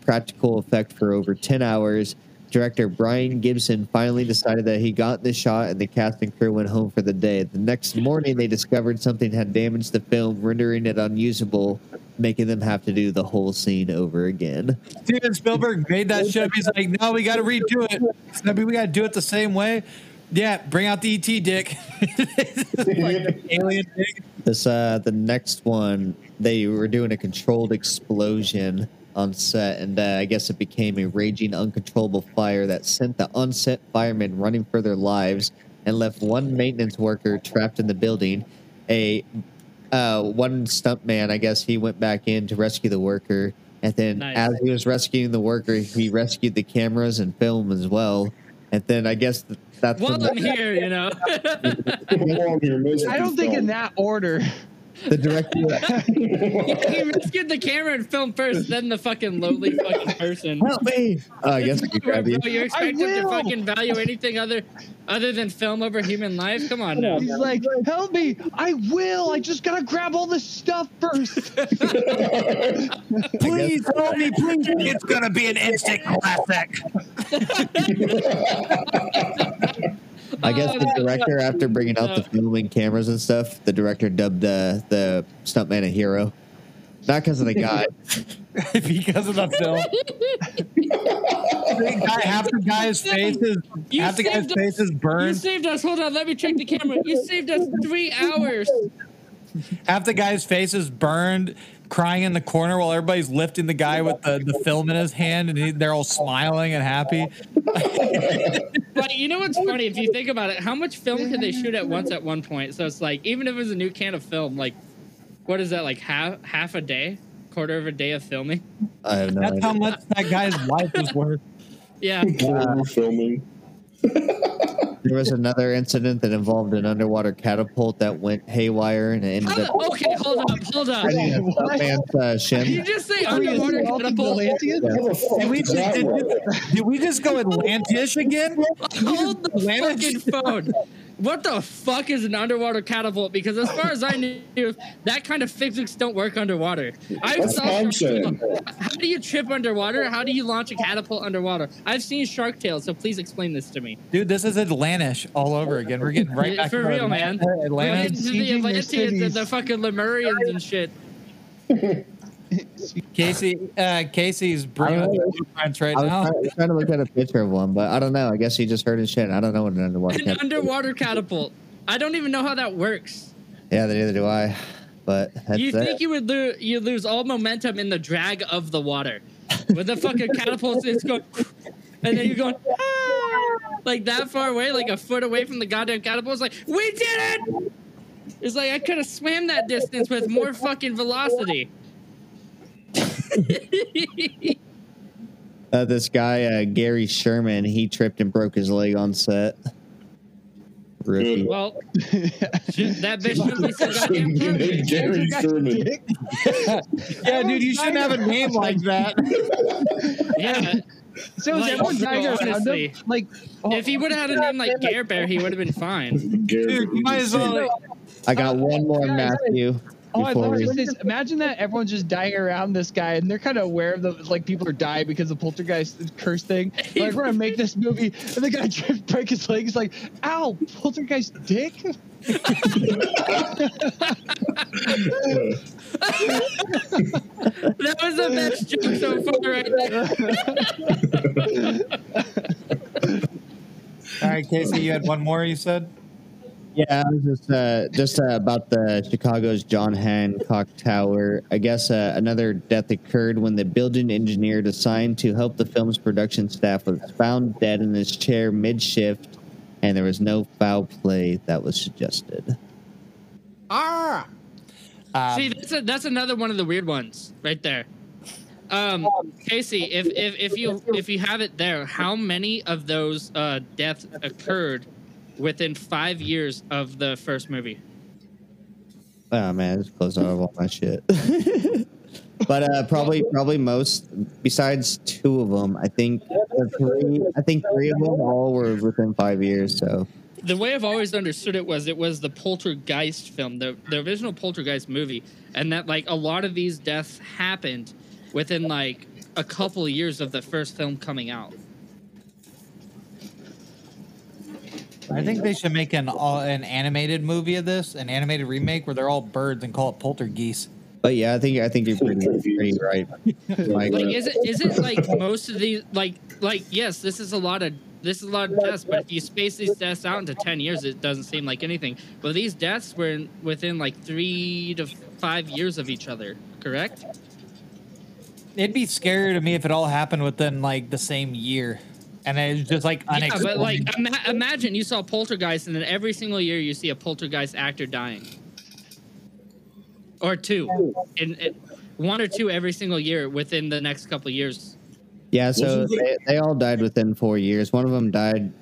practical effect for over 10 hours. Director Brian Gibson finally decided that he got the shot, and the cast and crew went home for the day. The next morning, they discovered something had damaged the film, rendering it unusable, making them have to do the whole scene over again. Steven Spielberg made that shit. He's like, no, we got to redo it. I mean, we got to do it the same way. Yeah, bring out the ET dick. like alien dick. This uh, the next one, they were doing a controlled explosion on set, and uh, I guess it became a raging, uncontrollable fire that sent the unset firemen running for their lives and left one maintenance worker trapped in the building. A uh, one stuntman, I guess, he went back in to rescue the worker, and then Nice. as he was rescuing the worker, he rescued the cameras and film as well. And then I guess that's when While I'm here, you know. I'm here, most of I the don't think in that order. The director. he rescued the camera and film first, then the fucking lowly fucking person. Help me! Uh, I guess I could grab you. Bro, you expect him to will. fucking value anything other other than film over human life? Come on now. He's like, help me! I will! I just gotta grab all this stuff first. Please help me, please. It's gonna be an instant classic. I guess Oh, the that's director, after bringing out the filming cameras and stuff, the director dubbed uh, the stuntman a hero. Not because of the guy. because of the film. The guy, half the guy's face is You half the guy's saved us. face is You burned. saved us. Hold on, let me check the camera. You saved us three hours. Half the guy's face is burned, crying in the corner while everybody's lifting the guy with the, the film in his hand, and he, they're all smiling and happy. But you know what's funny? If you think about it, how much film can they shoot at once at one point? So it's like, even if it was a new can of film, like, what is that, like half half a day? Quarter of a day of filming? I have no That's how much that guy's life is worth. Yeah. We're filming. There was another incident that involved an underwater catapult that went haywire and it ended How up okay, hold up, hold up. hitting a stuntman's uh, Did shin. you just say we underwater catapult? Atlanteans? How Did we, does that did, did, did we just go Atlantis again? Hold the Atlantis? fucking phone. What the fuck is an underwater catapult? Because as far as I knew, that kind of physics don't work underwater. I That's saw what Shark How do you trip underwater? How do you launch a catapult underwater? I've seen Shark Tale, so please explain this to me. Dude, this is Atlantis all over again. We're getting right back for to real, man. Atlanta- We're Atlantis. getting to the Atlanteans and the fucking Lemurians and shit. Casey, uh, Casey's I bringing up don't blueprints right I was now. trying, trying to look at a picture of one, but I don't know. I guess he just heard his shit. I don't know what an underwater An catapult underwater catapult. I don't even know how that works. Yeah, neither do I. But that's you it. think you would lo- you lose all momentum in the drag of the water, with the fucking catapult is going, and then you're going "Ah!" like that far away, like a foot away from the goddamn catapult. It's like we did it. It's like I could have swam that distance with more fucking velocity. Uh, this guy uh, Gary Sherman, he tripped and broke his leg on set. Rookie. Well, shit, that bitch should be so goddamn Shouldn't be named. Gary Sherman. yeah, dude, you shouldn't have a name like that. Yeah, So is Like, everyone dying around honestly, him? Like, oh, if he would have had a name like Gare Bear, he would have been fine. Dude, you might as well. Like, I got one more, Matthew. Oh, I love we- this. Imagine that everyone's just dying around this guy, and they're kind of aware of the like people are dying because of poltergeist curse thing. Like we're gonna make this movie, and the guy trips, break his leg. He's like, "Ow, poltergeist dick." That was the best joke so far right there. all right, Casey, you had one more. You said. Yeah, I was just uh, just uh, about the Chicago's John Hancock Tower. I guess uh, another death occurred when the building engineer assigned to help the film's production staff was found dead in his chair mid shift, and there was no foul play that was suggested. Ah. Um, See, that's a, that's another one of the weird ones right there. Um, Casey, if, if if you if you have it there, how many of those uh, deaths occurred within five years of the first movie? Oh man, just close out of all my shit. but uh, probably probably most besides two of them. I think three. I think three of them all were within five years. So The way I've always understood it was it was the Poltergeist film, the the original Poltergeist movie, and that like a lot of these deaths happened within like a couple of years of the first film coming out. I think they should make an uh, an animated movie of this, an animated remake where they're all birds and call it Poltergeist. But yeah, I think I think you're pretty pretty right. Like, Like, is it is it like most of these like like yes, this is a lot of this is a lot of deaths, but if you space these deaths out into ten years, it doesn't seem like anything. But these deaths were in, within like three to five years of each other, correct? It'd be scarier to me if it all happened within like the same year, and it's just like Yeah, but like ima- imagine you saw Poltergeist, and then every single year you see a Poltergeist actor dying, or two, in, in one or two every single year within the next couple of years. yeah, so they, they all died within four years. One of them died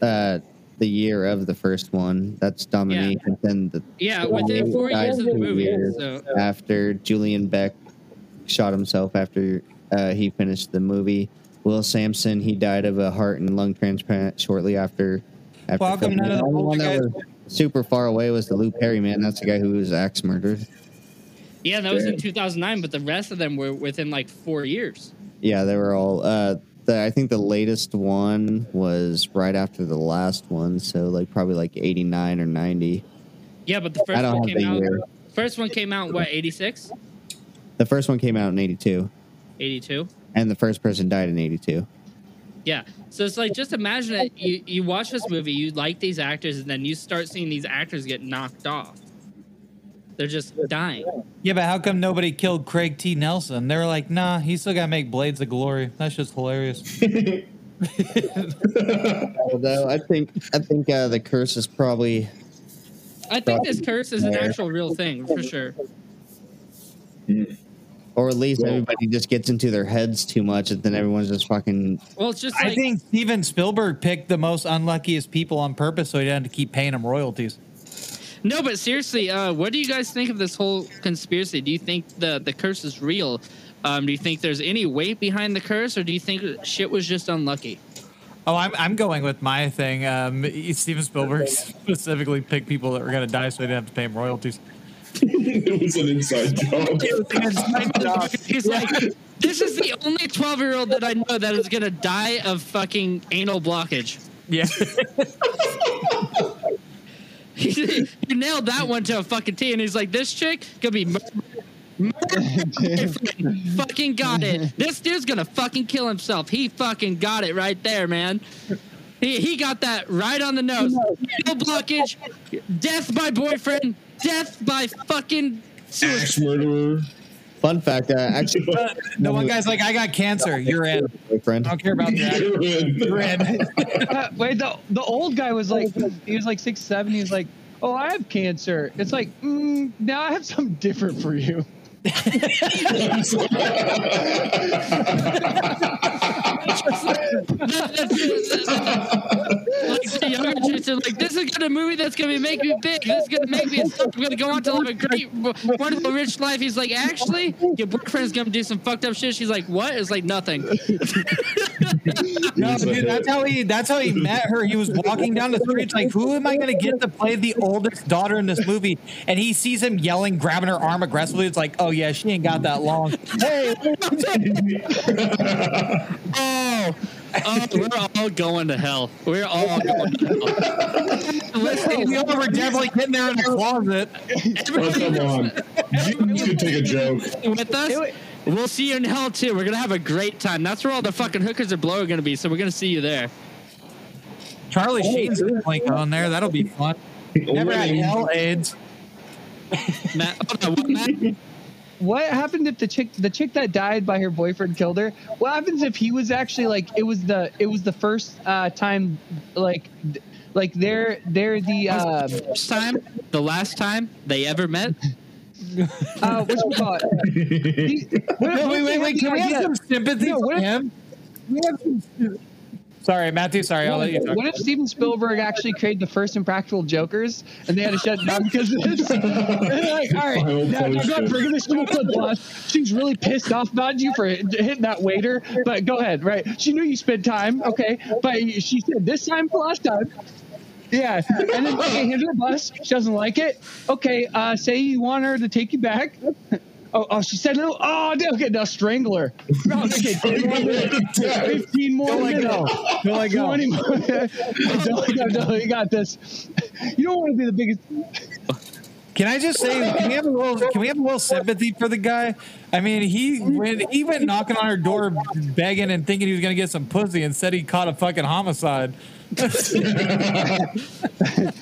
uh, the year of the first one. That's Dominique, and then the Yeah, within four years of the movie. years So after Julian Beck shot himself after uh, he finished the movie. Will Sampson he died of a heart and lung transplant shortly after. after Well, how come filming. none of the only one that poltergeist- was super far away was the Lou Perryman. That's the guy who was axe murdered. yeah, that was in 2009, but the rest of them were within like four years. Yeah, they were all. Uh, the, I think the latest one was right after the last one, so like probably like eighty nine or ninety. Yeah, but the first one came out. year. First one came out what 86, The first one came out in eighty two, 82. And the first person died in eighty two. Yeah. So it's like just imagine it. You you watch this movie, you like these actors, and then you start seeing these actors get knocked off. They're just dying. yeah, but how come nobody killed Craig T. Nelson? They were like, nah, he still got to make Blades of Glory. That's just hilarious. Although I think I think uh, the curse is probably I think this curse is an actual real thing for sure. Or at least Well- everybody just gets into their heads too much, and then everyone's just fucking. Well, it's just I think Steven Spielberg picked the most unluckiest people on purpose so he didn't have to keep paying them royalties. no, but seriously, uh, what do you guys think of this whole conspiracy? Do you think the the curse is real? Um, do you think there's any weight behind the curse, or do you think shit was just unlucky? Oh, I'm I'm going with my thing. Um, Steven Spielberg specifically picked people that were gonna die, so he didn't have to pay him royalties. It was an inside job. He's like, this is the only 12 year old that I know that is gonna die of fucking anal blockage. Yeah. you nailed that one to a fucking T, and he's like, this chick gonna be. mur- mur- fucking got it. This dude's gonna fucking kill himself. He fucking got it right there, man. He, he got that right on the nose. No blockage, death by boyfriend, death by fucking suicide. Axe murderer. Fun fact, uh, actually, the one guy's like, I got cancer. You're in. boyfriend. I don't care about that. You're in. You're in. Uh, wait, the the old guy was like, he was like six seven. He was like, "Oh, I have cancer." It's like, mm, now I have something different for you. Like the younger chicks are like, this is gonna movie that's gonna make me big. This is gonna make me. I'm gonna go on to live a great, wonderful, rich life. He's like, actually, your boyfriend's gonna do some fucked up shit. She's like, what? It's like nothing. No, dude, that's how he. That's how he met her. He was walking down the street, like, "Who am I going to get to play the oldest daughter in this movie?" And he sees him yelling, grabbing her arm aggressively. It's like, "Oh yeah, she ain't got that long." Hey, Oh, oh, we're all going to hell. We're all going to hell. Listen, we all were definitely getting there in the closet. Oh, come on. You could take a joke. with us. We'll see you in hell too. We're gonna have a great time. That's where all the fucking hookers and blow are gonna be. So we're gonna see you there. Charlie oh, Sheen's gonna link on there. That'll be fun. Never had hell AIDS. Matt, hold on, what, Matt? What happened if the chick the chick that died by her boyfriend killed her? What happens if he was actually like it was the it was the first uh, time like like they're they're the uh, First time, the last time they ever met. uh what you call it? He- No, wait, wait, wait. had Can we have some sympathy No, for him? We have some- Sorry, Matthew. Sorry, I'll let you talk. What if Steven Spielberg actually created the first Impractical Jokers and they had to shut down because of this? Like, all right, Final now, I'm not posted. bringing this to the boss. She's really pissed off about you for hitting that waiter. But go ahead, right? She knew you spent time, okay? But she said this time for last time. Yeah, and then okay, here's her bus. She doesn't like it. Okay, uh, say you want her to take you back. Oh, oh, she said oh, oh, no. Oh, okay, now strangle her. Oh, okay, 10 more minutes. 15 more Don't let minutes. go. Don't let go. 20 more. don't let go. No, you got this. You don't want to be the biggest. Can I just say, can we have a little, can we have a little sympathy for the guy? I mean, he went, he went knocking on her door, begging and thinking he was gonna get some pussy, and said he caught a fucking homicide.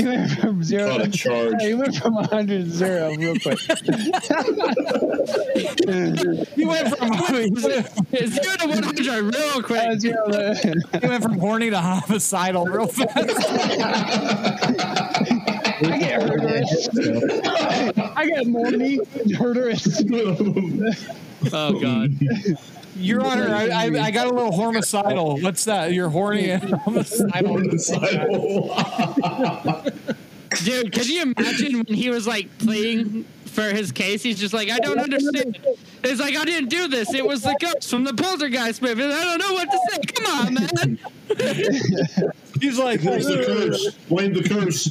He went from zero. Caught a charge. He went from 100 to zero real quick. He went from he Zero to one hundred real Uh, quick. zero to- he went from horny to homicidal real fast. I get murderous. I get morny murderous. Oh god. Your Honor, I, I, I got a little homicidal. What's that? You're horny and homicidal. Dude, can you imagine when he was like pleading for his case? He's just like, I don't understand. It's like I didn't do this. It was the ghost from the poltergeist movie. I don't know what to say. Come on, man. He's like, Blame the curse. Blame the curse.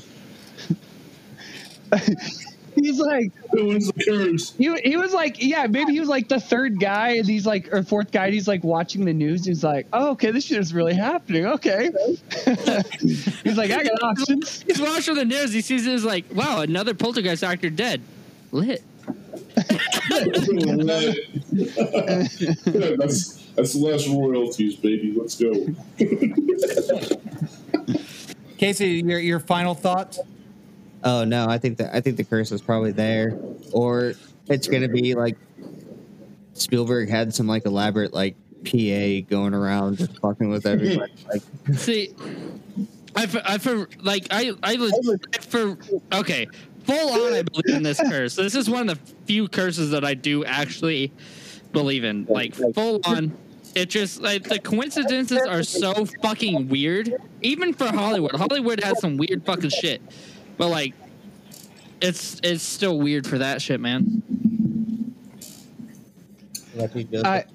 He's like, Who wins the curse? he, he was like, yeah, maybe he was like the third guy, and he's like, or fourth guy, and he's like watching the news. He's like, oh, okay, this shit is really happening. Okay. he's like, I got options. He's watching the news. He sees it. He's like, wow, another poltergeist actor dead. Lit. that's that's less royalties, baby. Let's go. Casey, your, your final thoughts? Oh no, I think that I think the curse is probably there, or it's gonna be like Spielberg had some like elaborate like PA going around just fucking with everybody. Like See, I for, I for like I I was I for okay. Full on, I believe in this curse. This is one of the few curses that I do actually believe in. Like full on, it just like the coincidences are so fucking weird. Even for Hollywood, Hollywood has some weird fucking shit. But like, it's it's still weird for that shit, man. Matthew I,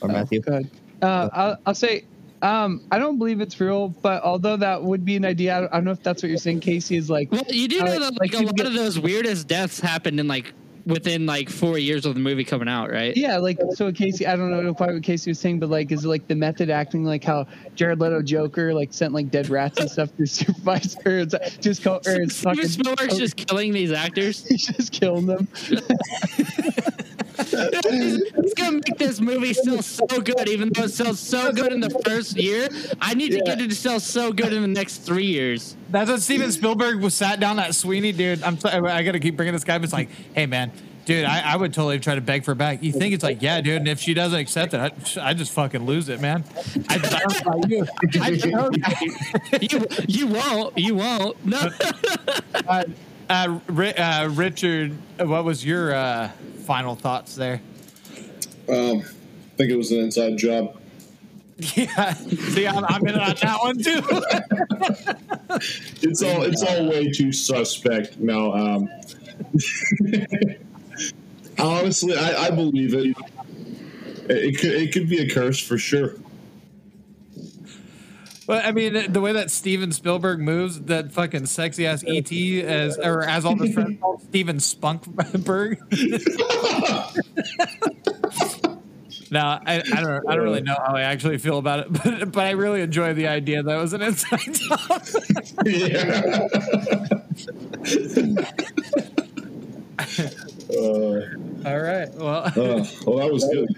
or Matthew. Good. Uh, I'll, I'll say, Um, I don't believe it's real, but although that would be an idea, I don't, I don't know if that's what you're saying, Casey. Is like, Well, you do Uh, know that like like a lot get- of those weirdest deaths happened in like within like four years of the movie coming out, right? yeah, like so Casey. I don't know quite what Casey was saying, but like, is it like the method acting, like how Jared Leto Joker like sent like dead rats and stuff to supervise, or it's just co- or it's Steven fucking, Spielberg's just killing these actors. he's just killing them. It's gonna make this movie sell so good, even though it sells so good in the first year. I need to get it to sell so good in the next three years. That's what Steven Spielberg was sat down that Sweeney dude. I'm sorry, I gotta keep bringing this guy. But it's like, hey man, dude, I, I would totally try to beg for it back. You think it's like, yeah, dude, and if she doesn't accept it, I, I just fucking lose it, man. I, I don't know you. I, You you won't. You won't. No. uh, uh, uh, Richard, what was your uh, final thoughts there? Um, I think it was an inside job. Yeah, see, I'm, I'm in on that one too. It's all it's all way too suspect. No, um, honestly, I, I believe it. it. It could it could be a curse for sure. But I mean, the way that Steven Spielberg moves, that fucking sexy ass ET as or as all the friends call Steven Spunkberg. now I, I don't. I don't really know how I actually feel about it, but but I really enjoy the idea that it was an inside job. yeah. Uh, all right. Well, uh, well, that was good.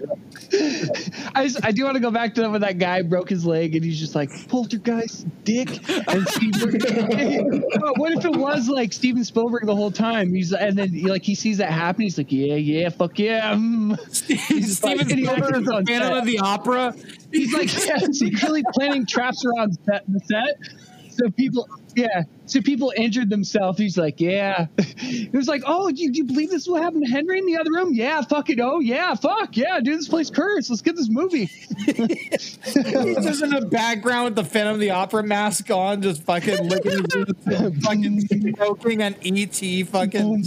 I just, I do want to go back to that when that guy broke his leg and he's just like poltergeist dick and Spielberg. But what if it was like Steven Spielberg the whole time? He's and then like he sees that happen. He's like, yeah, yeah, fuck yeah. mm." Like- Steven Spielberg is a on Phantom set. of the Opera. He's like yeah, secretly planning traps around set, the set. So people, yeah, so people injured themselves. He's like, yeah. It was like, oh, you, you believe this will happen to Henry in the other room? Yeah, fuck it. Oh, yeah, fuck. Yeah, dude, this place cursed. Let's get this movie. He's just in the background with the Phantom of the Opera mask on, just fucking looking fucking smoking an ET fucking